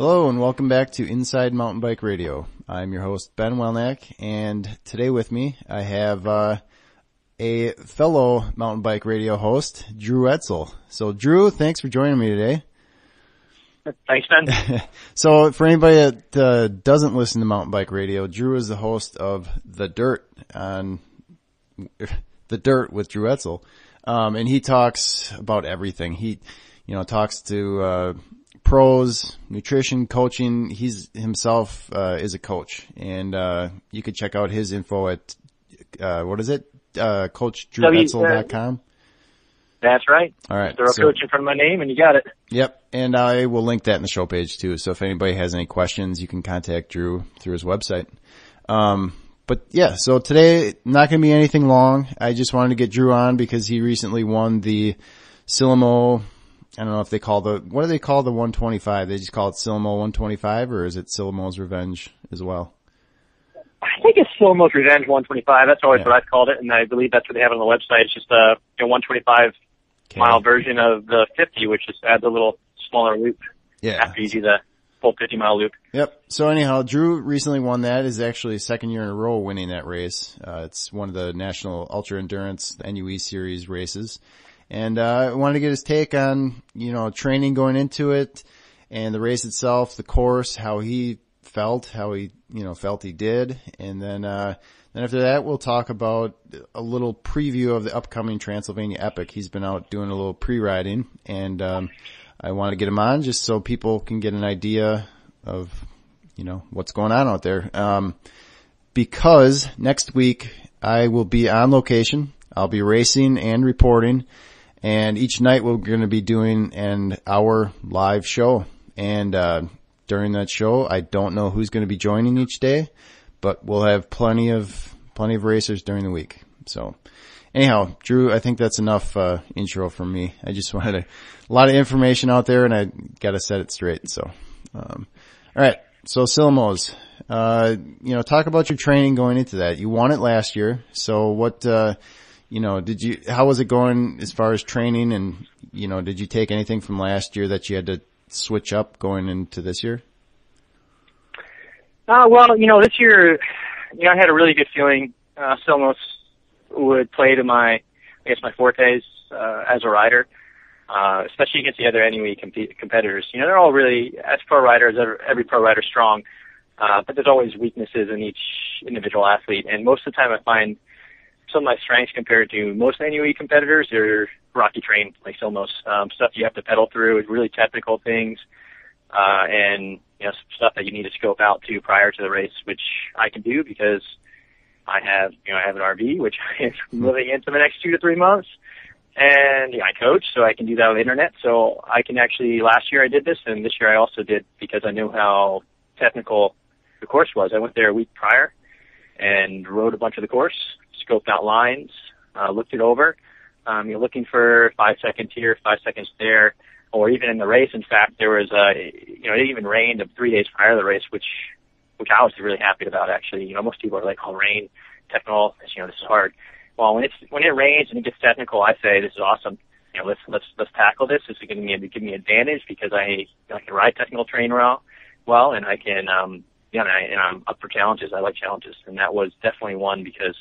Hello and welcome back to Inside Mountain Bike Radio. I'm your host Ben Welnak and today with me I have uh, a fellow mountain bike radio host, Drew Edsall. So Drew, thanks for joining me today. Thanks, Ben. so for anybody that uh, doesn't listen to mountain bike radio, Drew is the host of The Dirt on The Dirt with Drew Edsall. Um, and he talks about everything. He, you know, talks to, uh, pros, nutrition, coaching. He's himself, uh, is a coach and, uh, you could check out his info at, uh, what is it? Uh, coachdrewedsall.com. That's right. All right. Throw so, coach in front of my name and you got it. Yep. And I will link that in the show page too. So if anybody has any questions, you can contact Drew through his website. Um, but yeah, so today not going to be anything long. I just wanted to get Drew on because he recently won the Syllamo. I don't know if they call the, what do they call the 125? They just call it Syllamo 125 or is it Syllamo's Revenge as well? I think it's Syllamo's Revenge 125. That's always yeah. what I've called it, and I believe that's what they have on the website. It's just a you know, 125 okay. mile version of the 50, which just adds a little smaller loop yeah. after you do the full 50 mile loop. Yep. So anyhow, Drew recently won that. Is actually second year in a row winning that race. Uh, it's one of the National Ultra Endurance NUE Series races, and uh, I wanted to get his take on you know training going into it, and the race itself, the course, how he felt, how he you know felt he did, and then. uh then after that, we'll talk about a little preview of the upcoming Transylvania Epic. He's been out doing a little pre-riding and, um, I want to get him on just so people can get an idea of, you know, what's going on out there. Um, because next week I will be on location. I'll be racing and reporting and each night we're going to be doing an hour live show. And, uh, during that show, I don't know who's going to be joining each day but we'll have plenty of, plenty of racers during the week. So anyhow, Drew, I think that's enough, uh, intro from me. I just wanted a, lot of information out there and I gotta set it straight. So, um, all right. So Syllamo's, uh, you know, talk about your training going into that. You won it last year. So what, uh, you know, did you, how was it going as far as training and, you know, did you take anything from last year that you had to switch up going into this year? Uh, well, you know, this year, you know, I had a really good feeling. Uh, Syllamo's would play to my, I guess, my fortes uh, as a rider, uh, especially against the other NUE comp- competitors. You know, they're all really, as pro riders, every pro rider strong, uh, but there's always weaknesses in each individual athlete. And most of the time, I find some of my strengths compared to most NUE competitors are rocky train, like Syllamo's. Um, stuff you have to pedal through, really technical things, uh, and you know, stuff that you need to scope out to prior to the race, which I can do because I have, you know, I have an RV, which I am moving hmm. into the next two to three months. And yeah, I coach, so I can do that on the internet. So I can actually, last year I did this, and this year I also did because I knew how technical the course was. I went there a week prior and rode a bunch of the course, scoped out lines, uh, looked it over. Um, you're looking for five seconds here, five seconds there or even in the race. In fact, there was a, you know, it even rained three days prior to the race, which, which I was really happy about actually. You know, most people are like, oh, rain, technical, you know, this is hard. Well, when it's, when it rains and it gets technical, I say, this is awesome. You know, let's, let's, let's tackle this. This is going to give me, advantage because I, I can ride technical terrain well, well, and I can, um, yeah, and, I, and I'm up for challenges. I like challenges. And that was definitely one because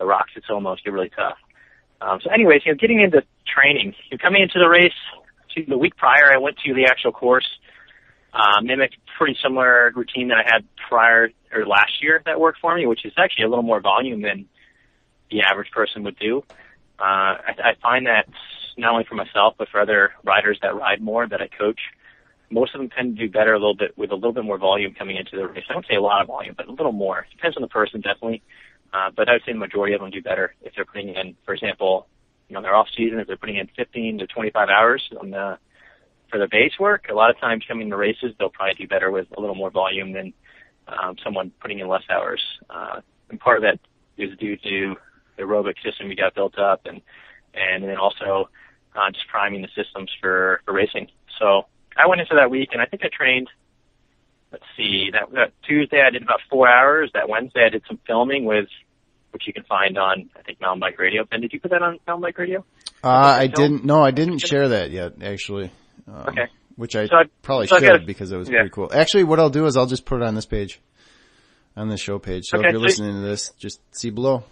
the rocks, it's almost get really tough. Um, so anyways, you know, getting into training, you're coming into the race, to the week prior, I went to the actual course, uh, mimicked pretty similar routine that I had prior or last year that worked for me, which is actually a little more volume than the average person would do. Uh, I, I find that not only for myself but for other riders that ride more that I coach, most of them tend to do better a little bit with a little bit more volume coming into the race. I don't say a lot of volume, but a little more. Depends on the person, definitely. Uh, but I would say the majority of them do better if they're putting in, for example, you know, their off season, if they're putting in 15 to 25 hours on the, for the base work, a lot of times coming to races, they'll probably do better with a little more volume than, um, someone putting in less hours. Uh, and part of that is due to the aerobic system we got built up and, and then also, uh, just priming the systems for, for racing. So I went into that week and I think I trained, let's see, that, that Tuesday I did about four hours. That Wednesday I did some filming with which you can find on, I think, Mountain Bike Radio. Ben, did you put that on Mountain Bike Radio? Uh, I didn't, no, I didn't share that yet, actually. Um, okay. which I So I- probably so I should gotta- because it was yeah. pretty cool. Actually, what I'll do is I'll just put it on this page, on the show page. So Okay, if you're sweet. listening to this, just see below.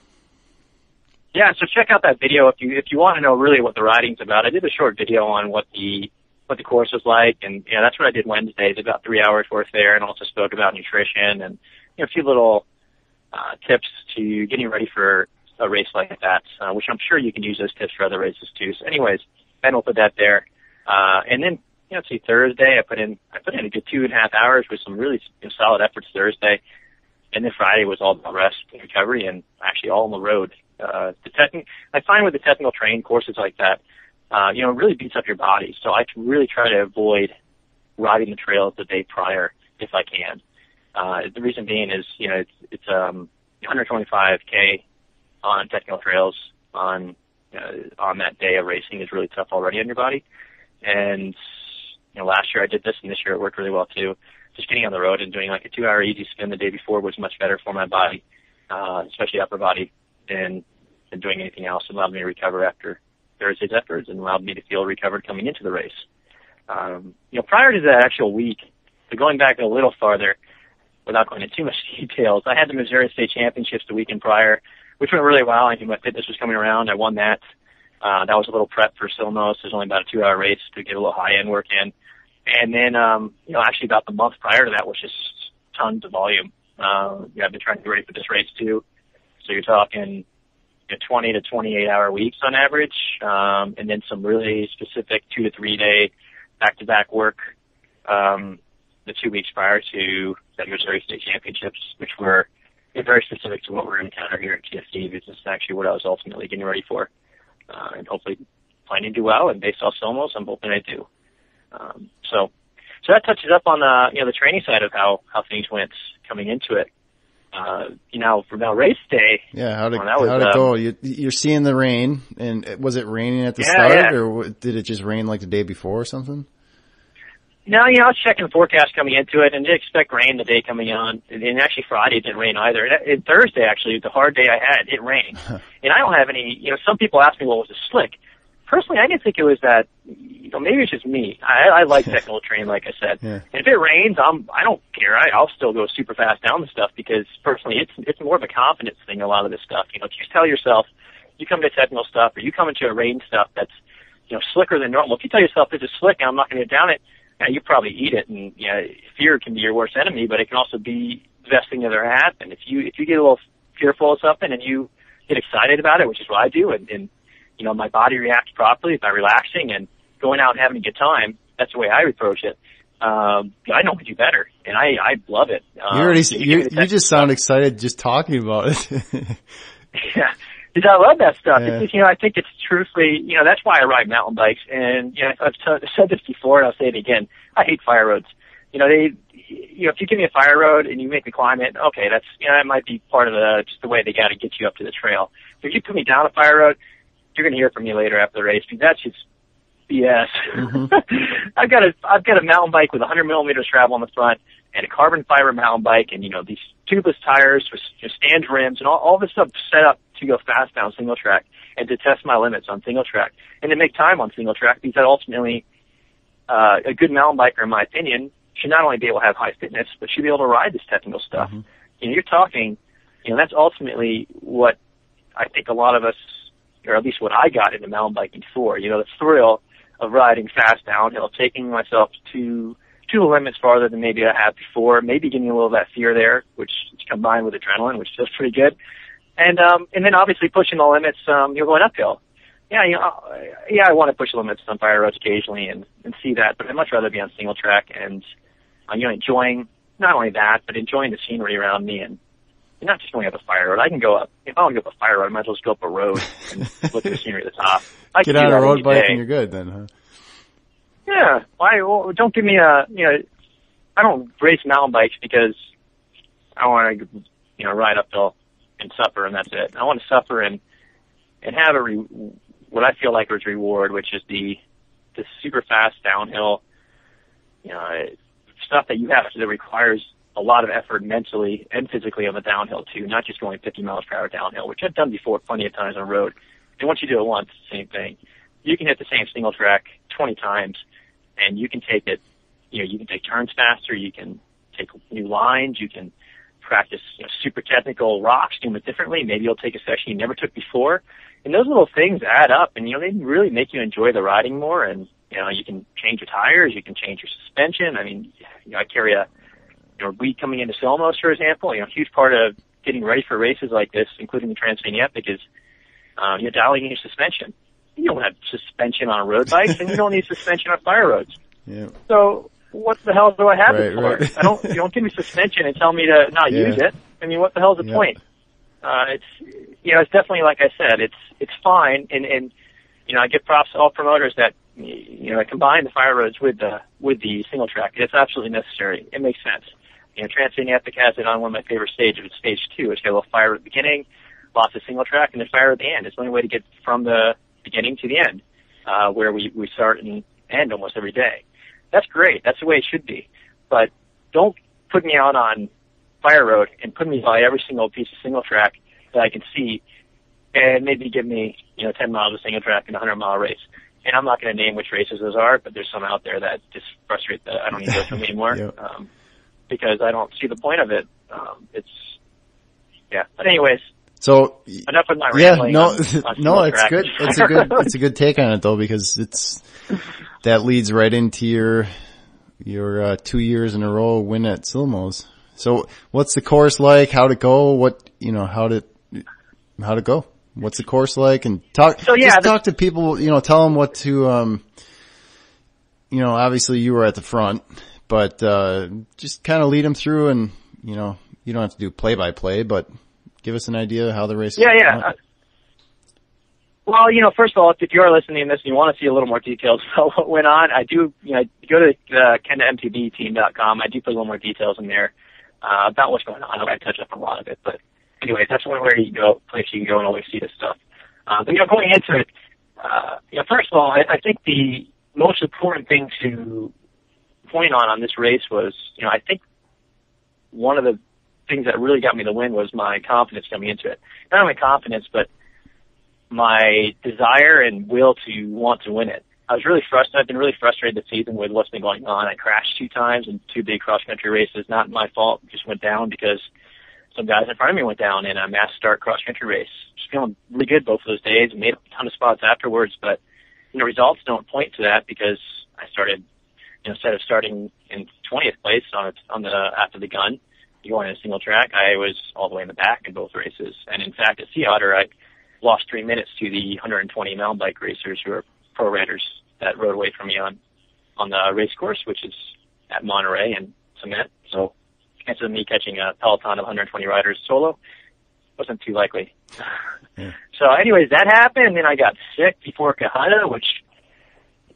Yeah, so check out that video if you if you want to know really what the riding's about. I did a short video on what the what the course was like, and yeah, that's what I did Wednesday. It's about three hours worth there, and also spoke about nutrition and you know, a few little uh, tips to getting ready for a race like that, uh, which I'm sure you can use those tips for other races too. So, anyways, Ben will put that there, uh, and then you know, see Thursday I put in I put in a good two and a half hours with some really you know, solid efforts Thursday, and then Friday was all about rest and recovery, and actually all on the road. Uh, the techni- I find with the technical train courses like that, uh, you know, it really beats up your body. So I really try to avoid riding the trails the day prior if I can. Uh, the reason being is, you know, it's, it's, um, 125k on technical trails on, uh, on that day of racing is really tough already on your body. And, you know, last year I did this and this year it worked really well too. Just getting on the road and doing like a two hour easy spin the day before was much better for my body, uh, especially upper body than, than doing anything else. It allowed me to recover after Thursday's efforts and allowed me to feel recovered coming into the race. Um, you know, prior to that actual week, so going back a little farther, without going into too much details, I had the Missouri State Championships the weekend prior, which went really well. I knew my fitness was coming around. I won that. Uh, that was a little prep for Syllamo's. It was only about a two hour race to get a little high end work in. And then, um, you know, actually about the month prior to that was just tons of volume. Uh, yeah, I've been trying to get ready for this race too. So you're talking, you know, 20 to 28 hour weeks on average. Um, and then some really specific two to three day back to back work, um, the two weeks prior to the Missouri State Championships, which were very specific to what we're going to encounter here at TSE. This is actually what I was ultimately getting ready for. Uh, and hopefully planning to do well. And based off Syllamo's, I'm hoping I do. Um, so, so that touches up on the, you know, the training side of how, how things went coming into it. Uh, you know, for now race day, Yeah, how'd it, Well, was, how'd it um, go? You, you're seeing the rain, and was it raining at the Yeah, start, yeah. or did it just rain like the day before or something? No, you know, I was checking the forecast coming into it and didn't expect rain the day coming on. And, actually Friday it didn't rain either. And, Thursday actually, the hard day I had, it didn't and I don't have any, you know, some people ask me, well, was it slick? Personally, I didn't think it was that, you know, maybe it's just me. I, I like technical terrain, like I said. Yeah. And if it rains, I'm, I don't care. I, I'll still go super fast down the stuff because personally it's, it's more of a confidence thing, a lot of this stuff. You know, if you tell yourself, you come to technical stuff or you come into a rain stuff that's, you know, slicker than normal. If you tell yourself this is slick and I'm not going to get down it, yeah, you probably eat it, and you know, fear can be your worst enemy, but it can also be the best thing that ever happened. If you if you get a little fearful of something and you get excited about it, which is what I do, and, and you know, my body reacts properly by relaxing and going out and having a good time. That's the way I approach it. Um, I know I do better, and I I love it. Um, you already, you you, give me the you tech- just sound excited just talking about it. Yeah, because I love that stuff. Yeah. It's you know, I think it's truthfully, you know, that's why I ride mountain bikes. And you know, I've t- said this before, and I'll say it again. I hate fire roads. You know, they, you know, if you give me a fire road and you make me climb it, okay, that's you know, that might be part of the just the way they got to get you up to the trail. But If you put me down a fire road, you're gonna hear from me later after the race. Because that's just BS. Mhm. I've got a I've got a mountain bike with 100 millimeters travel on the front and a carbon fiber mountain bike, and you know these tubeless tires with you know, Stan's rims and all all this stuff set up to go fast down single track and to test my limits on single track and to make time on single track because that ultimately uh, a good mountain biker, in my opinion, should not only be able to have high fitness, but should be able to ride this technical stuff. Mhm. You know, you're talking, you know, that's ultimately what I think a lot of us, or at least what I got into mountain biking for. You know, the thrill of riding fast downhill, taking myself to to the limits farther than maybe I have before, maybe getting a little of that fear there, which combined with adrenaline, which feels pretty good. And um and then obviously pushing the limits, um, you're going uphill. Yeah, you know, yeah, I want to push the limits on fire roads occasionally and, and see that, but I'd much rather be on single track and uh, you know, enjoying not only that, but enjoying the scenery around me and not just going up a fire road. I can go up if I want to go up a fire road, I might as well just go up a road and look at the scenery at the top. I Get on a road bike day. and you're good then, huh? Yeah. Why? Well, don't give me a. You know, I don't race mountain bikes because I want to, you know, ride uphill and suffer, and that's it. I want to suffer and and have a re, what I feel like is reward, which is the the super fast downhill, you know, stuff that you have to, that requires a lot of effort mentally and physically on the downhill too, not just going 50 miles per hour downhill, which I've done before plenty of times on road. And once you do it once, same thing. You can hit the same single track 20 times and you can take it. You know, you can take turns faster. You can take new lines. You can practice you know, super technical rocks, do them differently. Maybe you'll take a section you never took before. And those little things add up and, you know, they really make you enjoy the riding more. And, you know, you can change your tires, you can change your suspension. I mean, you know, I carry a, you know, weed coming into Syllamo's, for example. You know, a huge part of getting ready for races like this, including the Transylvania Epic, is, um, you're dialing in your suspension. You don't have suspension on road bikes and you don't need suspension on fire roads. Yeah. So what the hell do I have Right, it for? right. I don't, you don't give me suspension and tell me to not Yeah. use it. I mean, what the hell's the Yeah. point? Uh, it's, you know, it's definitely, like I said, it's, it's fine. And, and, you know, I give props to all promoters that, you know, I combine the fire roads with the, with the single track. It's absolutely necessary. It makes sense. You know, Transylvania Epic has it on one of my favorite stages. It's stage two. It's got a little fire at the beginning, lots of single track, and then fire at the end. It's the only way to get from the beginning to the end, uh, where we, we start and end almost every day. That's great. That's the way it should be. But don't put me out on fire road and put me by every single piece of single track that I can see and maybe give me, you know, 10 miles of single track and a 100 mile race. And I'm not going to name which races those are, but there's some out there that just frustrate the, I don't even go through them anymore. Yep. Um, because I don't see the point of it. Um, it's, yeah. But anyways, So enough with my yeah, rambling. no, no, it's good. It's a good, it's a good take on it though because it's that leads right into your your uh, two years in a row win at Syllamo's. So what's the course like? How'd it go? What you know? How did how'd it go? What's the course like? And talk. So, yeah, just the- talk to people. You know, tell them what to. um You know, obviously you were at the front, but uh just kind of lead them through, and you know, you don't have to do play by play, but give us an idea how the race. Yeah, yeah. Uh, Well, you know, first of all, if you are listening to this and you want to see a little more details about what went on, I do, you know, go to uh, KendaMTBteam.com. I do put a little more details in there uh, about what's going on. I touch up a lot of it, but anyway, that's one where you go, place you can go and always see this stuff. Uh, but you know, going into it, uh, you know, first of all, I, I think the most important thing to point on on this race was, you know, I think one of the things that really got me the win was my confidence coming into it. Not only confidence, but my desire and will to want to win it. I was really frustrated. I've been really frustrated this season with what's been going on. I crashed two times in two big cross country races. Not my fault. Just went down because some guys in front of me went down in a mass start cross country race. Just feeling really good both of those days. Made a ton of spots afterwards, but you know results don't point to that because I started. Instead of starting in 20th place on on the after the gun, going in a single track, I was all the way in the back in both races. And in fact, at Sea Otter, I lost three minutes to the 120 mountain bike racers who are pro riders that rode away from me on on the race course, which is at Monterey and Cement. So chances of me catching a peloton of 120 riders solo wasn't too likely. Yeah. So, anyways, that happened, and then I got sick before Cohutta, which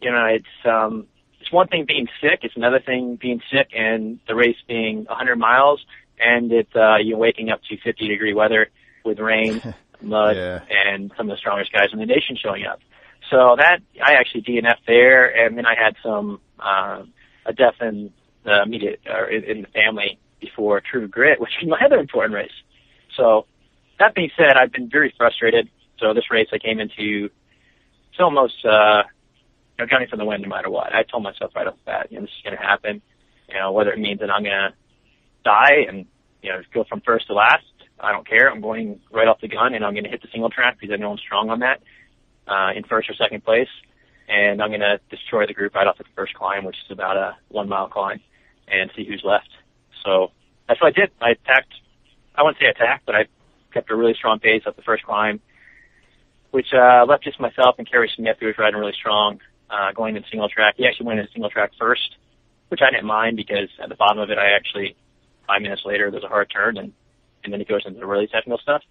you know it's um it's one thing being sick, it's another thing being sick and the race being 100 miles and it uh you waking up to 50 degree weather with rain, mud, Yeah. and some of the strongest guys in the nation showing up. So that I actually DNF'd there, and then I had some uh, a death in the immediate or in, in the family before True Grit, which is my other important race. So that being said, I've been very frustrated. So this race I came into it's almost uh, know, gunning for the win no matter what. I told myself right off the bat, you know, this is going to happen. You know, whether it means that I'm going to die and you know go from first to last, I don't care. I'm going right off the gun, and I'm going to hit the single track because I know I'm strong on that uh, in first or second place, and I'm going to destroy the group right off the first climb, which is about a one mile climb, and see who's left. So that's what I did. I attacked. I wouldn't say attacked, but I kept a really strong pace up the first climb, which uh, left just myself and Kerry Smith, who was riding really strong, uh, going in single track. He actually went in single track first, which I didn't mind because at the bottom of it, I actually five minutes later there's a hard turn and and then it goes into the really technical stuff.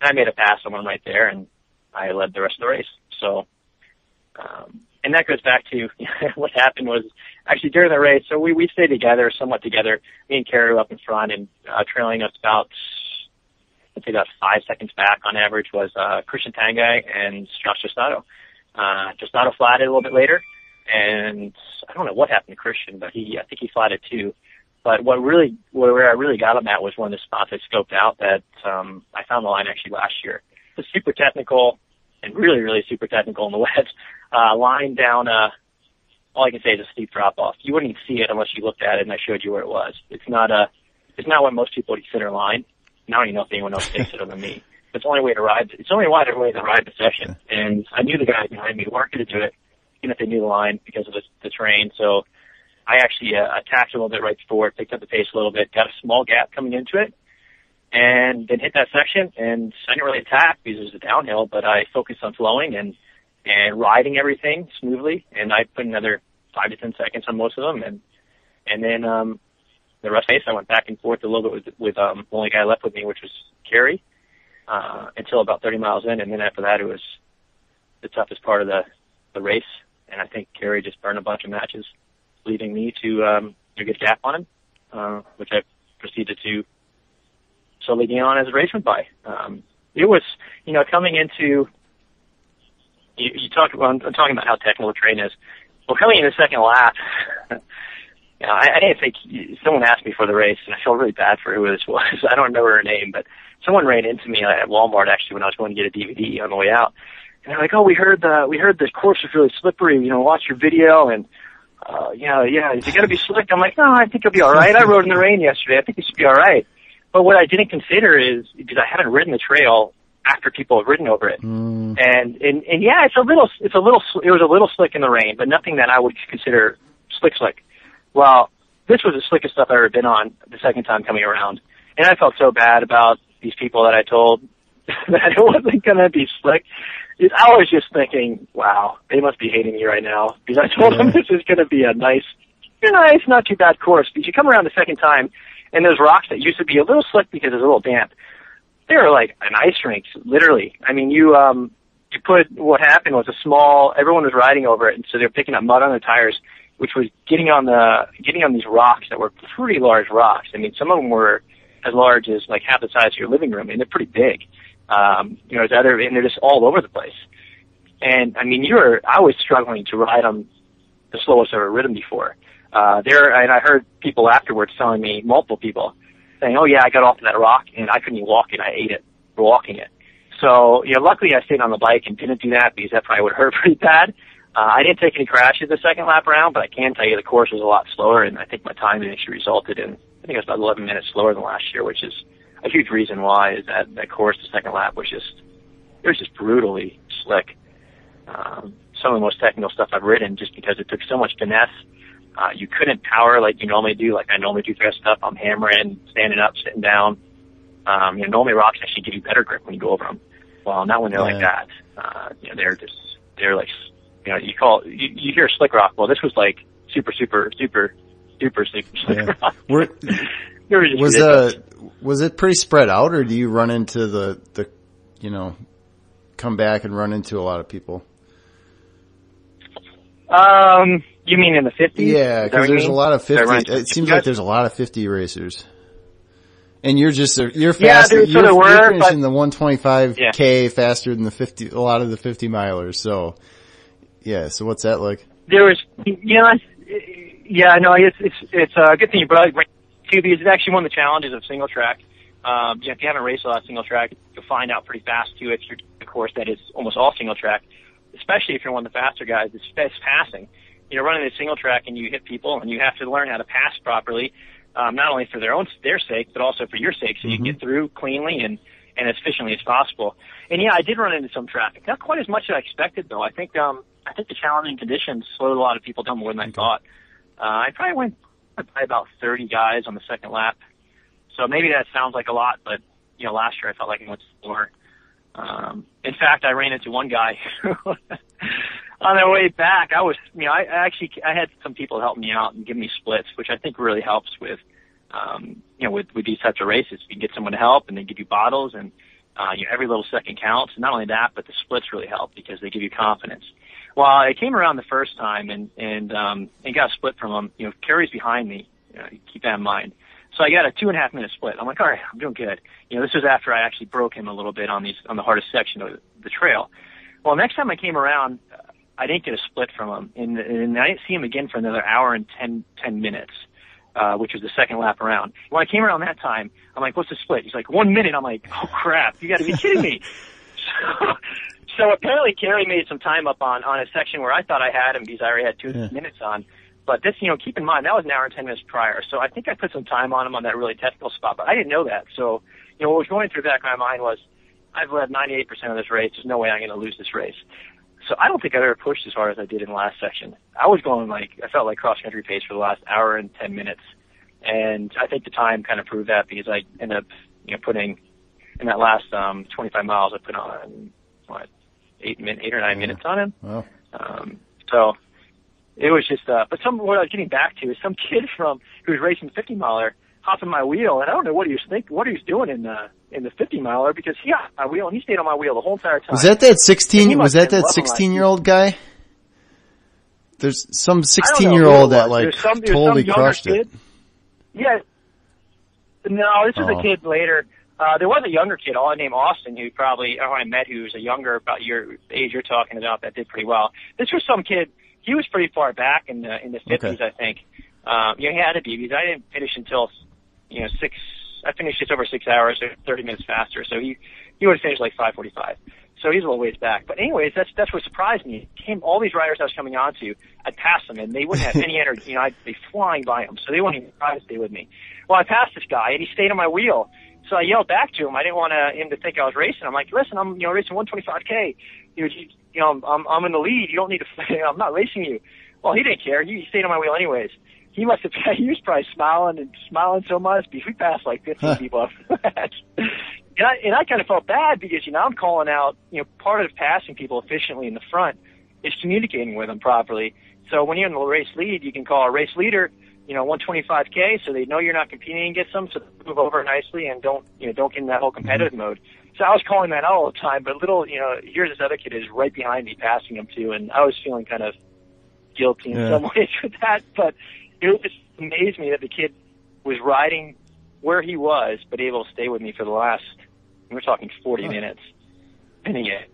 And I made a pass on one right there, and I led the rest of the race. So, um, and that goes back to what happened was actually during the race. So we we stayed together, somewhat together. Me and Kerry were up in front, and uh, trailing us about I'd say about five seconds back on average was uh, Christian Tanguy and Josh Tostado. Uh, Tostado flatted a flat a little bit later, and I don't know what happened to Christian, but he I think he flatted too. But what really, where I really got him at was one of the spots I scoped out that um, I found the line actually last year. It's super technical and really, really super technical in the wet uh, line down a all I can say is a steep drop off. You wouldn't even see it unless you looked at it and I showed you where it was. It's not a, it's not what most people would consider line. Now I don't even know if anyone else thinks it other than me. It's the only way to ride. It's the only way to ride the session. And I knew the guys behind me weren't going to do it, even if they knew the line because of the, the terrain. So I actually uh, attacked a little bit right before, picked up the pace a little bit, got a small gap coming into it, and then hit that section. And I didn't really attack because it was a downhill, but I focused on flowing and and riding everything smoothly. And I put another five to ten seconds on most of them, and and then um, the rest of the race I went back and forth a little bit with with um, the only guy left with me, which was Kerry, uh, until about 30 miles in, and then after that it was the toughest part of the the race, and I think Kerry just burned a bunch of matches, leaving me to um, to get a gap on him, uh, which I proceeded to slowly gain on as the race went by. Um, it was, you know, coming into you, you talk about, I'm talking about how technical the train is. Well, coming in the second lap, you know, I, I didn't think someone asked me for the race, and I feel really bad for who this was. I don't remember her name, but someone ran into me at Walmart actually when I was going to get a DVD on the way out, and they're like, "Oh, we heard the we heard the course was really slippery. You know, watch your video and." Uh, you know, yeah, is it gonna be slick? I'm like, no, I think it'll be alright. I rode in the rain yesterday. I think it should be alright. But what I didn't consider is, because I haven't ridden the trail after people have ridden over it. Mm. And, and, and yeah, it's a little, it's a little, it was a little slick in the rain, but nothing that I would consider slick slick. Well, this was the slickest stuff I've ever been on the second time coming around. And I felt so bad about these people that I told that it wasn't going to be slick. I was just thinking, wow, they must be hating me right now because I told yeah. them this is going to be a nice, nice, not too bad course. Because you come around the second time and those rocks that used to be a little slick because it's a little damp they were like an ice rink, literally. I mean, you um, you put what happened was a small. Everyone was riding over it, and so they're picking up mud on their tires, which was getting on the getting on these rocks that were pretty large rocks. I mean, some of them were as large as like half the size of your living room, and they're pretty big. Um, you know, there's other, and they're just all over the place. And I mean, you were I was struggling to ride them the slowest I've ever ridden before. Uh, there, and I heard people afterwards telling me, multiple people, saying, "Oh yeah, I got off of that rock and I couldn't even walk it. I ate it walking it." So you know, luckily I stayed on the bike and didn't do that because that probably would hurt pretty bad. Uh, I didn't take any crashes the second lap around, but I can tell you the course was a lot slower, and I think my timing actually resulted in I think it was about 11 minutes slower than last year, which is a huge reason why is that that course the second lap was just it was just brutally slick. Um, some of the most technical stuff I've ridden just because it took so much finesse uh, you couldn't power like you normally do, like I normally do dressed up. I'm hammering, standing up, sitting down. Um, you know, normally rocks actually give you better grip when you go over them. Well, not when they're yeah. like that. Uh, you know, they're just, they're like, you know, you call, you, you hear slick rock. Well, this was like super, super, super, super slick, slick yeah. rock. Were, was, uh, was it pretty spread out or do you run into the, the, you know, come back and run into a lot of people? Um, you mean in the 50s? Yeah, because there's a lot of 50. It seems like there's a lot of 50 racers. And you're just, you're faster, yeah, you're, were, you're finishing the 125k yeah. faster than the 50, a lot of the 50 milers. So, yeah, so what's that like? There was, you know, yeah, no, it's, it's, it's a good thing you brought it too because it's actually one of the challenges of single track. Um, you know, if you haven't raced a lot of single track, you'll find out pretty fast too if you're a course that is almost all single track, especially if you're one of the faster guys, it's, it's passing you're running a single track and you hit people and you have to learn how to pass properly, um, not only for their own their sake but also for your sake, so you mm-hmm. get through cleanly and and as efficiently as possible. And yeah, I did run into some traffic, not quite as much as I expected though. I think um I think the challenging conditions slowed a lot of people down more than I thought. Uh, I probably went by about 30 guys on the second lap, so maybe that sounds like a lot, but you know, last year I felt like it went slower. Um, in fact, I ran into one guy on the way back, I was, you know, I, I actually, I had some people help me out and give me splits, which I think really helps with, um, you know, with, with these types of races. You can get someone to help and they give you bottles and, uh, you know, every little second counts. And not only that, but the splits really help because they give you confidence. Well, I came around the first time and, and, um, and got a split from them. You know, Kerry's behind me. You know, keep that in mind. So I got a two and a half minute split. I'm like, all right, I'm doing good. You know, this was after I actually broke him a little bit on these, on the hardest section of the trail. Well, next time I came around, I didn't get a split from him, and, and I didn't see him again for another hour and ten ten minutes, uh, which was the second lap around. When I came around that time, I'm like, "What's the split?" He's like, "One minute." I'm like, "Oh crap! You got to be kidding me!" so, so apparently Kerry made some time up on on a section where I thought I had him because I already had two Yeah. minutes on. But this, you know, keep in mind that was an hour and ten minutes prior. So I think I put some time on him on that really technical spot, but I didn't know that. So you know, what was going through the back of my mind was, I've led 98% of this race. There's no way I'm going to lose this race. So I don't think I've ever pushed as hard as I did in the last section. I was going like I felt like cross country pace for the last hour and ten minutes, and I think the time kind of proved that because I ended up you know putting in that last um 25 miles I put on what eight min eight or nine minutes on him. Well, Um, so it was just, uh, but some, what I was getting back to is some kid from, who was racing the 50 miler hopped on my wheel and I don't know what he was think, what he was doing in the, in the 50 miler because he got my wheel and he stayed on my wheel the whole entire time. was that that sixteen? Was that that loved him like- sixteen year old guy? There's some I don't know sixteen year old that like some, totally crushed kid. it. Yeah. No, this was Oh. a kid later. Uh, there was a younger kid, all named Austin, who probably, oh, I met who was a younger, about your age you're talking about, that did pretty well. This was some kid, he was pretty far back in the, in the 50s, Okay. I think. Um, you know, he had be, because I didn't finish until, you know, six, I finished just over six hours, or 30 minutes faster, so he, he would have finished like 545. So he's a little ways back. But anyways, that's, that's what surprised me. Came, all these riders I was coming on onto, I'd pass them and they wouldn't have any energy, you know, I'd be flying by them, so they wouldn't even try to stay with me. Well, I passed this guy and he stayed on my wheel. So I yelled back to him. I didn't want to, him to think I was racing. I'm like, listen, I'm you know racing 125k. You know, you, you know, I'm, I'm I'm in the lead. You don't need to. I'm not racing you. Well, he didn't care. He stayed on my wheel anyways. He must have. He was probably smiling and smiling so much because we passed like 15 Huh. people after that. And I and I kind of felt bad because you know I'm calling out. You know, part of passing people efficiently in the front is communicating with them properly. So when you're in the race lead, you can call a race leader you know, 125k, so they know you're not competing against them, so they move over nicely and don't, you know, don't get in that whole competitive mm-hmm. mode. So I was calling that out all the time, but little, you know, here's this other kid is right behind me passing him too, and I was feeling kind of guilty in Yeah. some ways with that, but it just amazed me that the kid was riding where he was, but able to stay with me for the last, we're talking 40 Huh. minutes, pinning it.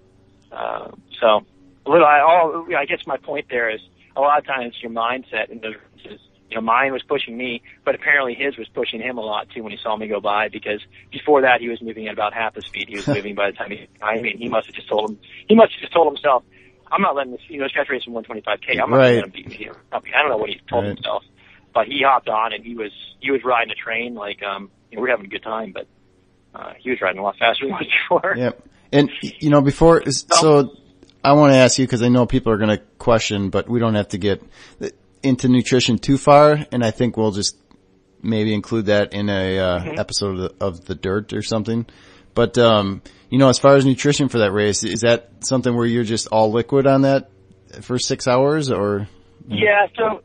Uh, so a little, I, all, I guess my point there is a lot of times your mindset in those races, you know, mine was pushing me, but apparently his was pushing him a lot too when he saw me go by because before that he was moving at about half the speed he was moving by the time he, I mean, he must have just told him, he must have just told himself, I'm not letting this, you know, this guy's racing 125k, I'm not Right. letting him beat me I don't know what he told Right. himself, but he hopped on and he was, he was riding a train like, um, you know, we we're having a good time, but, uh, he was riding a lot faster than was before. Yep. And you know, before so, I want to ask you because I know people are going to question, but we don't have to get into nutrition too far, and I think we'll just maybe include that in a uh, Mhm. episode of the, of the Dirt or something. But um, you know, as far as nutrition for that race, is that something where you're just all liquid on that for six hours, or Yeah, so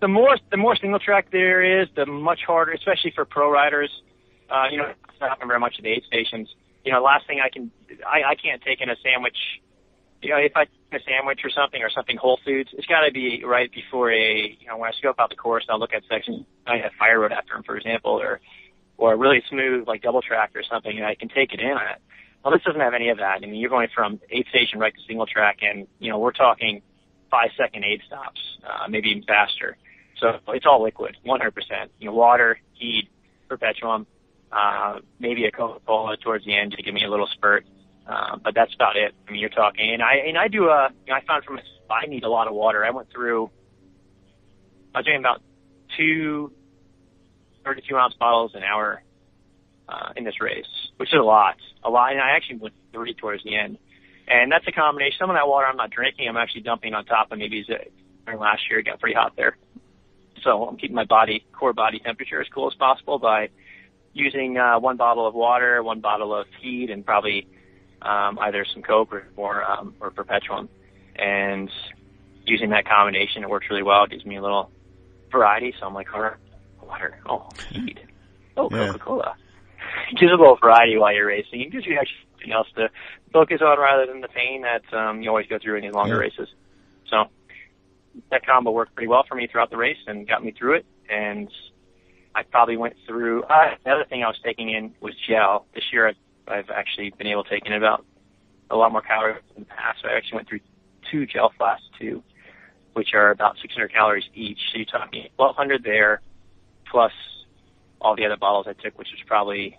the more the more single track there is, the much harder, especially for pro riders. Uh, you know, it's not happening very much at the aid stations. You know, last thing I can, I, I can't take in a sandwich. You know, if I take a sandwich or something or something Whole Foods, it's got to be right before a. You know, when I scope out the course, I'll look at sections. I have fire road after them, for example, or or a really smooth like double track or something, and I can take it in on it. Well, this doesn't have any of that. I mean, you're going from aid station right to single track, and you know, we're talking five second aid stops, uh, maybe even faster. So it's all liquid, 100%. You know, water, HEED, perpetuum, uh, maybe a Coca-Cola towards the end to give me a little spurt. Uh, but that's about it. I mean, you're talking, and I, and I do, uh, you know, I found from, I need a lot of water. I went through, I was doing about two 32 ounce bottles an hour, uh, in this race, which is a lot, a lot. And I actually went three towards the end. And that's a combination. Some of that water I'm not drinking. I'm actually dumping on top of maybe last year. It got pretty hot there. So I'm keeping my body, core body temperature as cool as possible by using uh, one bottle of water, one bottle of HEED, and probably um, either some Coke or or, um, or Perpetuum. And using that combination, it works really well. It gives me a little variety. So I'm like, right, water, oh, HEED, oh, Yeah. Coca-Cola. It gives a little variety while you're racing. It gives you actually something else to focus on rather than the pain that um, you always go through in these longer Yeah. races. So that combo worked pretty well for me throughout the race and got me through it. And I probably went through. Uh, the other thing I was taking in was gel. This year I've, I've actually been able to take in about a lot more calories than the past. So I actually went through two gel flasks too, which are about 600 calories each. So you're talking 1,200 there, plus all the other bottles I took, which was probably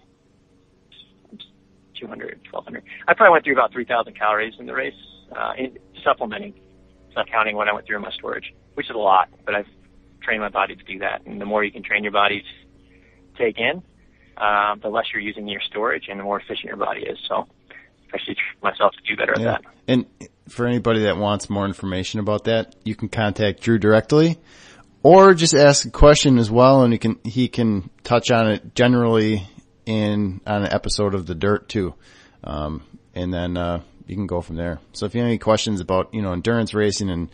200, 1200. I probably went through about 3,000 calories in the race, uh, in supplementing, not counting what I went through in my storage, which is a lot, but I've trained my body to do that. And the more you can train your body to take in, um, the less you're using your storage and the more efficient your body is. So I should train myself to do better Yeah. at that. And for anybody that wants more information about that, you can contact Drew directly or just ask a question as well and he can, he can touch on it generally in, on an episode of The Dirt too. Um, and then, uh, you can go from there. So if you have any questions about, you know, endurance racing and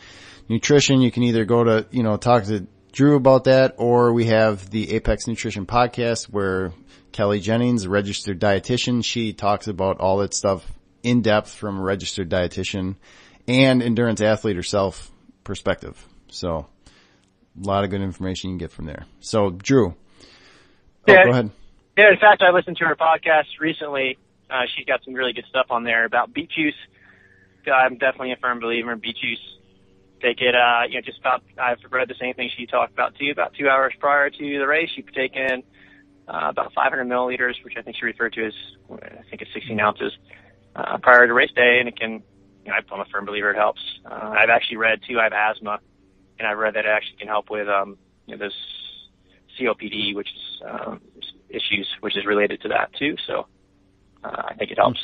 nutrition, you can either go to, you know, talk to Drew about that or we have the Apex Nutrition podcast where Kelly Jennings, a registered dietitian, she talks about all that stuff in depth from a registered dietitian and endurance athlete herself perspective. So a lot of good information you can get from there. So Drew. Oh, Yeah. go ahead. Yeah, in fact, I listened to her podcast recently. Uh, she's got some really good stuff on there about beet juice. I'm definitely a firm believer in beet juice. Take it, uh, you know, just about, I've read the same thing she talked about too, about two hours prior to the race. Could take in, uh, about 500 milliliters, which I think she referred to as, I think it's 16 ounces, uh, prior to race day, and it can, you know, I'm a firm believer it helps. Uh, I've actually read too, I have asthma, and I've read that it actually can help with, um, you know, this COPD, which is, um, issues, which is related to that too. So, uh, I think it helps.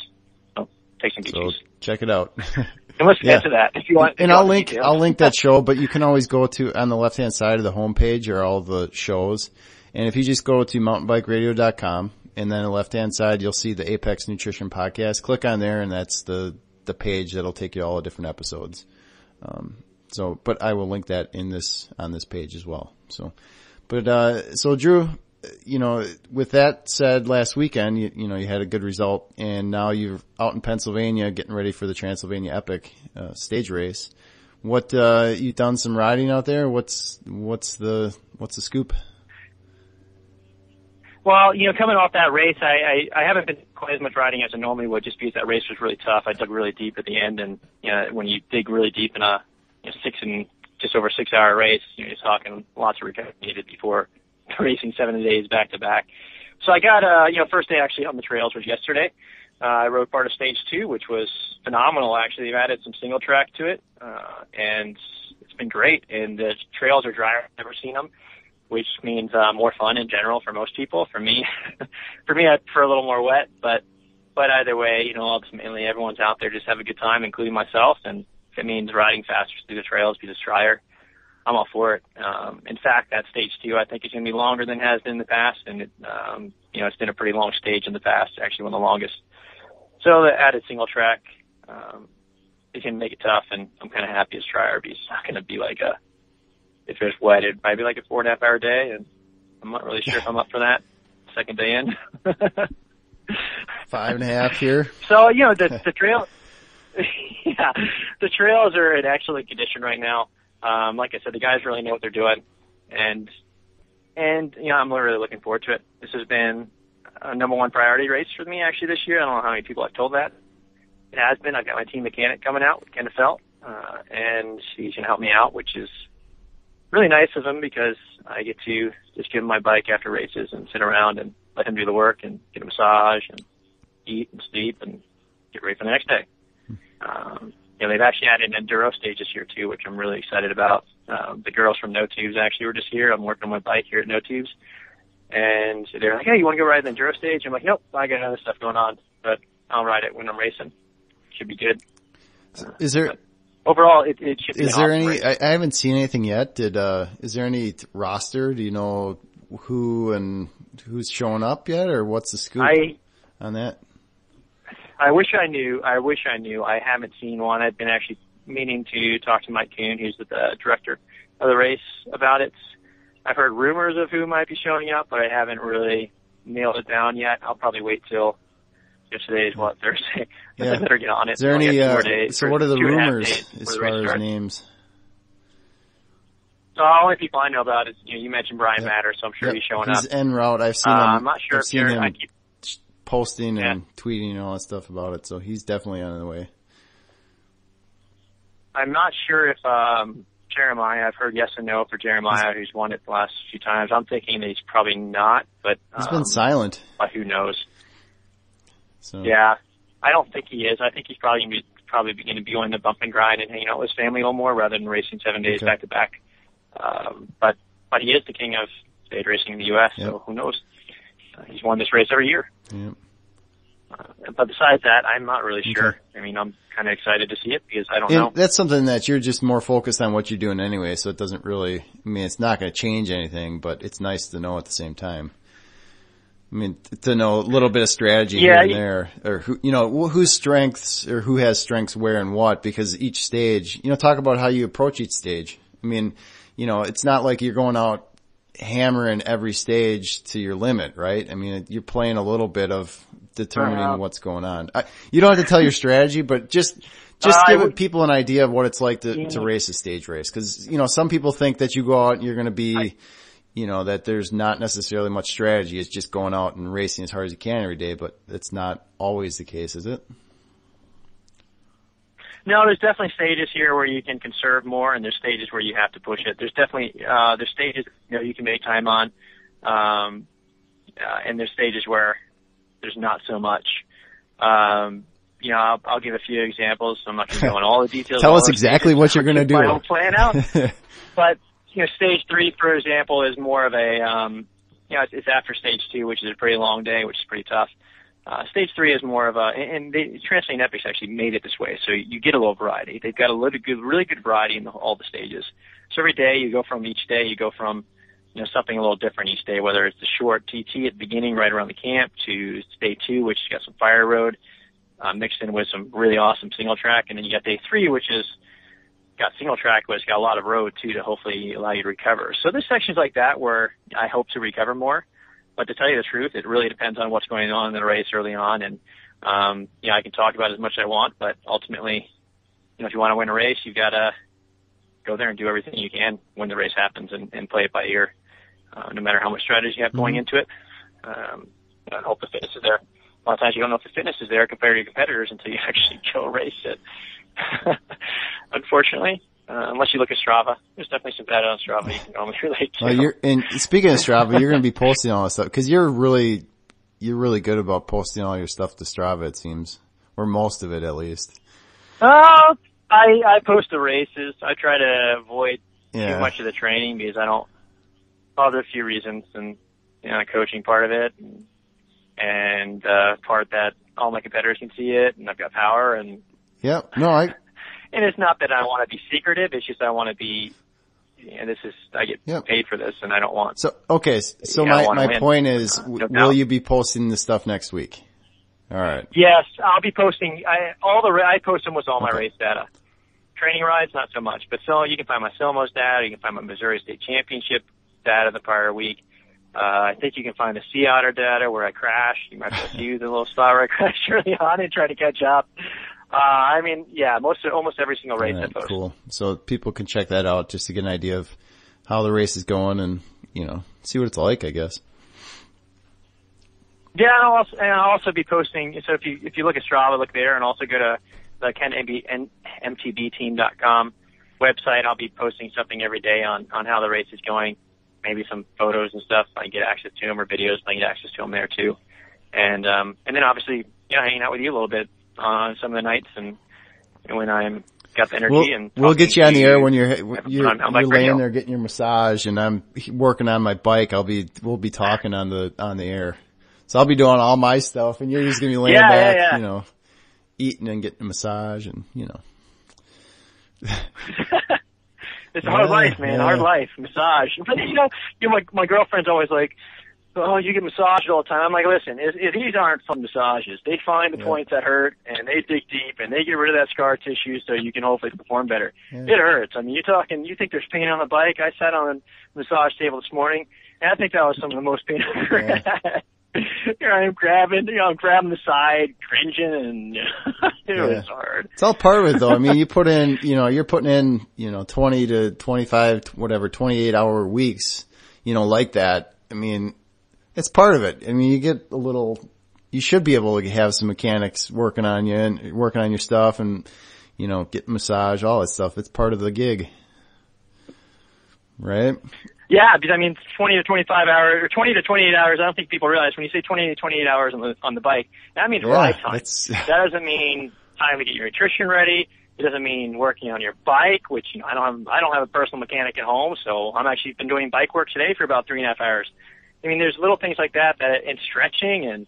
So, take some beet So check it out. And let's yeah. get to that if you want. and you I'll want link, details. I'll link that show, but you can always go to, on the left hand side of the homepage are all the shows. And if you just go to mountainbikeradio.com and then the left hand side, you'll see the Apex Nutrition podcast. Click on there and that's the, the page that'll take you to all the different episodes. Um, so, but I will link that in this, on this page as well. So, but, uh, so Drew, you know, with that said, last weekend, you, you know, you had a good result and now you're out in Pennsylvania getting ready for the Transylvania Epic, uh, stage race. What, uh, you done some riding out there? What's, what's the, what's the scoop? Well, you know, coming off that race, I, I, I haven't been quite as much riding as I normally would just because that race was really tough. I dug really deep at the end and, you know, when you dig really deep in a you know, six and just over six hour race, you know, you're talking lots of recovery needed before racing seven days back to back. So I got, uh, you know, first day actually on the trails was yesterday. Uh, I rode part of stage two, which was phenomenal. Actually, they've added some single track to it, uh, and it's been great. And the trails are drier. I've never seen them which means uh, more fun in general for most people. For me, for me, I prefer a little more wet, but but either way, you know, ultimately everyone's out there just have a good time, including myself. And if it means riding faster through the trails because it's drier, I'm all for it. Um, in fact, that stage two I think is going to be longer than it has been in the past, and it, um, you know, it's been a pretty long stage in the past, actually one of the longest. So the added single track, um, is going to make it tough, and I'm kind of happy as trier because it's not going to be like a if it's wet, it might be like a four and a half hour day, and I'm not really sure if I'm up for that second day in. Five and a half here. so you know the the trail, yeah, the trails are in excellent condition right now. Um, like I said, the guys really know what they're doing, and and you know I'm really looking forward to it. This has been a number one priority race for me actually this year. I don't know how many people I've told that. It has been. I've got my team mechanic coming out Kenneth Felt, uh, and he's gonna help me out, which is really nice of him because I get to just give him my bike after races and sit around and let him do the work and get a massage and eat and sleep and get ready for the next day. Um, you know, they've actually added an enduro stage this year too, which I'm really excited about. Um, the girls from No Tubes actually were just here. I'm working on my bike here at No Tubes. And they're like, hey, you want to go ride the enduro stage? I'm like, nope, I got other stuff going on, but I'll ride it when I'm racing. Should be good. Is there, Overall, it, it should be is there any. I, I haven't seen anything yet. Did, uh, is there any roster? Do you know who and who's showing up yet or what's the scoop I on that? I wish I knew. I wish I knew. I haven't seen one. I've been actually meaning to talk to Mike Kuhn, who's the, the director of the race, about it. I've heard rumors of who might be showing up, but I haven't really nailed it down yet. I'll probably wait till just today is what Thursday. Yeah. I better get on it. Is there any, got two more uh, days, so what are the two and a half rumors as the far as names? So the only people I know about is you know you mentioned Brian Yep. Matter, so I'm sure Yep, he's showing He's up. He's en route. I've seen Uh, him. I'm not sure I've if seen you're. him I keep posting Yeah. and tweeting and all that stuff about it. So he's definitely on the way. I'm not sure if um Jeremiah. I've heard yes and no for Jeremiah, who's won it the last few times. I'm thinking that he's probably not, but He's um, been silent. but who knows? So Yeah, I don't think he is. I think he's probably gonna be, probably going to be going to bump and grind and hanging out with his family a little more rather than racing seven days back to back. Um, But but he is the king of stage racing in the U.S. Yep. So who knows? Uh, he's won this race every year. yeah. Uh, but besides that, I'm not really sure. I mean, I'm kind of excited to see it because I don't And know. that's something that you're just more focused on what you're doing anyway, so it doesn't really, I mean, it's not going to change anything, but it's nice to know at the same time. I mean, to know a little bit of strategy Yeah, here and there, or who, you know, wh- whose strengths or who has strengths where and what, because each stage, you know, talk about how you approach each stage. I mean, you know, it's not like you're going out hammering every stage to your limit, right? I mean, you're playing a little bit of determining Uh-huh. what's going on. I, you don't have to tell your strategy, but just, just Uh, give would- people an idea of what it's like to, Yeah. to race a stage race. Cause, you know, some people think that you go out and you're going to be, you know, that there's not necessarily much strategy. It's just going out and racing as hard as you can every day, but it's not always the case, is it? No, there's definitely stages here where you can conserve more, and there's stages where you have to push it. There's definitely uh, there's stages you know you can make time on, um, uh, and there's stages where there's not so much. Um, you know, I'll, I'll give a few examples. I'm not going to go into all the details. Tell us exactly what you're going to do. My whole plan out. but you know, stage three, for example, is more of a um, you know, it's, it's after stage two, which is a pretty long day, which is pretty tough. Uh, stage three is more of a, and they, Trans-Sylvania Epics actually made it this way, so you get a little variety. They've got a little good, really good variety in the, all the stages. So every day you go from each day, you go from, you know, something a little different each day, whether it's the short TT at the beginning, right around the camp, to day two, which has got some fire road, uh, mixed in with some really awesome single track, and then you got day three, which is got single track, but it's got a lot of road too to hopefully allow you to recover. So there's sections like that where I hope to recover more. But to tell you the truth, it really depends on what's going on in the race early on. And, um, you know, I can talk about it as much as I want, but ultimately, you know, if you want to win a race, you've got to go there and do everything you can when the race happens and, and play it by ear, uh, no matter how much strategy you have going Mhm. into it. Um, and hope the fitness is there. A lot of times you don't know if the fitness is there compared to your competitors until you actually go race it. Unfortunately, uh, unless you look at Strava, there's definitely some data on Strava you can normally relate to. Well, you're, and speaking of Strava, you're going to be posting all this stuff because you're really, you're really good about posting all your stuff to Strava. It seems, or most of it at least. Uh, I I post the races. I try to avoid Yeah. too much of the training because I don't. Well, a few reasons, and you know, the coaching part of it, and, and uh, part that all my competitors can see it, and I've got power, and Yep. No, I, and it's not that I want to be secretive. It's just I want to be. And this is I get Yep. paid for this, and I don't want. so, okay. So my, my win. point is, Uh, no will you be posting the stuff next week? All right. Yes, I'll be posting. I all the I post almost all my race data. Training rides, not so much, but so you can find my Syllamo's data. You can find my Missouri State Championship data the prior week. Uh, I think you can find the Sea Otter data where I crashed. You might be able to see the little spot where I crashed early on and try to catch up. Uh, I mean, yeah, most almost every single race right, post. cool. So people can check that out just to get an idea of how the race is going and, you know, see what it's like, I guess. Yeah, and I'll also, and I'll also be posting. So if you if you look at Strava, look there, and also go to the KenMTBteam.com website. I'll be posting something every day on on how the race is going, maybe some photos and stuff. I get access to them or videos. I get access to them there too, and um and then obviously you know hanging out with you a little bit on some of the nights and, and when I'm got the energy We'll, and we'll get you on the air when you're, you're, on- on you're radio. laying there getting your massage and I'm working on my bike. I'll be, we'll be talking on the, on the air. So I'll be doing all my stuff and you're just gonna be laying Yeah, yeah, back, yeah. you know, eating and getting a massage and, you know. it's a hard life, man. Hard life. Massage. But you know, you know, my my girlfriend's always like, "Oh, you get massaged all the time." I'm like, "Listen, if, if these aren't fun massages. They find the Yeah. points that hurt, and they dig deep, and they get rid of that scar tissue, so you can hopefully perform better. Yeah. It hurts. I mean, you're talking. You think there's pain on the bike? I sat on a massage table this morning, and I think that was some of the most pain I've ever Yeah. had. Here I am grabbing, you know, I'm grabbing the side, cringing, and it Yeah. was hard. It's all part of it though. I mean, you put in, you know, you're putting in, you know, 20 to 25, whatever, 28 hour weeks, you know, like that. I mean, it's part of it. I mean, you get a little, you should be able to have some mechanics working on you and working on your stuff and, you know, get massage, all that stuff. It's part of the gig. right? Yeah, because I mean, 20 to 25 hours, or 20 to 28 hours. I don't think people realize when you say 20 to 28 hours on the on the bike, that means Yeah, ride time. That doesn't mean time to get your nutrition ready. It doesn't mean working on your bike, which you know I don't have. I don't have a personal mechanic at home, so I'm actually been doing bike work today for about three and a half hours. I mean, there's little things like that that and stretching and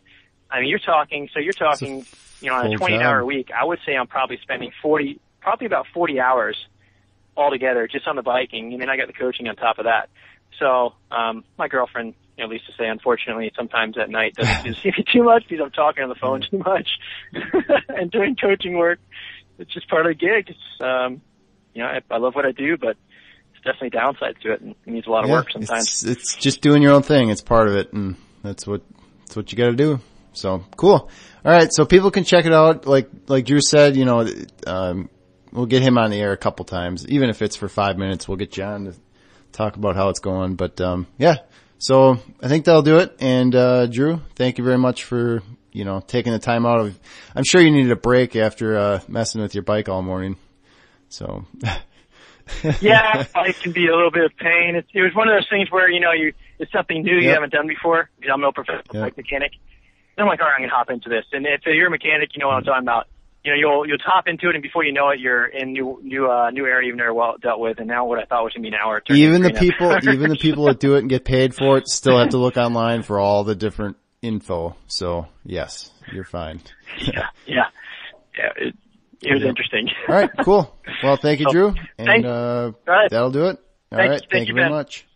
I mean, you're talking. So you're talking, you know, on a 20 job. hour week. I would say I'm probably spending 40, probably about 40 hours altogether just on the biking, and then I got the coaching on top of that. So um, my girlfriend, you know, Lisa say, unfortunately, sometimes at night doesn't see me too much because I'm talking on the phone too much and doing coaching work. It's just part of the gig. It's um, you know, I, I love what I do, but definitely downsides to it, and it needs a lot of Yeah, work sometimes. It's, it's just doing your own thing. It's part of it, and that's what that's what you got to do. So cool. All right, so people can check it out. Like like Drew said, you know, um, we'll get him on the air a couple times, even if it's for five minutes. We'll get John to talk about how it's going. But um, yeah, so I think that'll do it. And uh, Drew, thank you very much for you know taking the time out of. I'm sure you needed a break after uh, messing with your bike all morning. So. yeah, it can be a little bit of pain. It, it was one of those things where you know you it's something new you Yep. haven't done before. You know, I'm no professional Yep. mechanic. And I'm like, all right, I'm gonna hop into this. And if you're a mechanic, you know what I'm talking about. You know, you'll you'll hop into it, and before you know it, you're in new new uh, new area you've never well dealt with. And now what I thought was gonna be an hour. even the into three and a people, even the people that do it and get paid for it still have to look online for all the different info. So yes, you're fine. yeah, yeah, yeah. It, it was Yep. interesting. All right, cool. Well, thank you, Drew. And, uh, All right. that'll do it. All Thank- right. thank Thank you, you very much.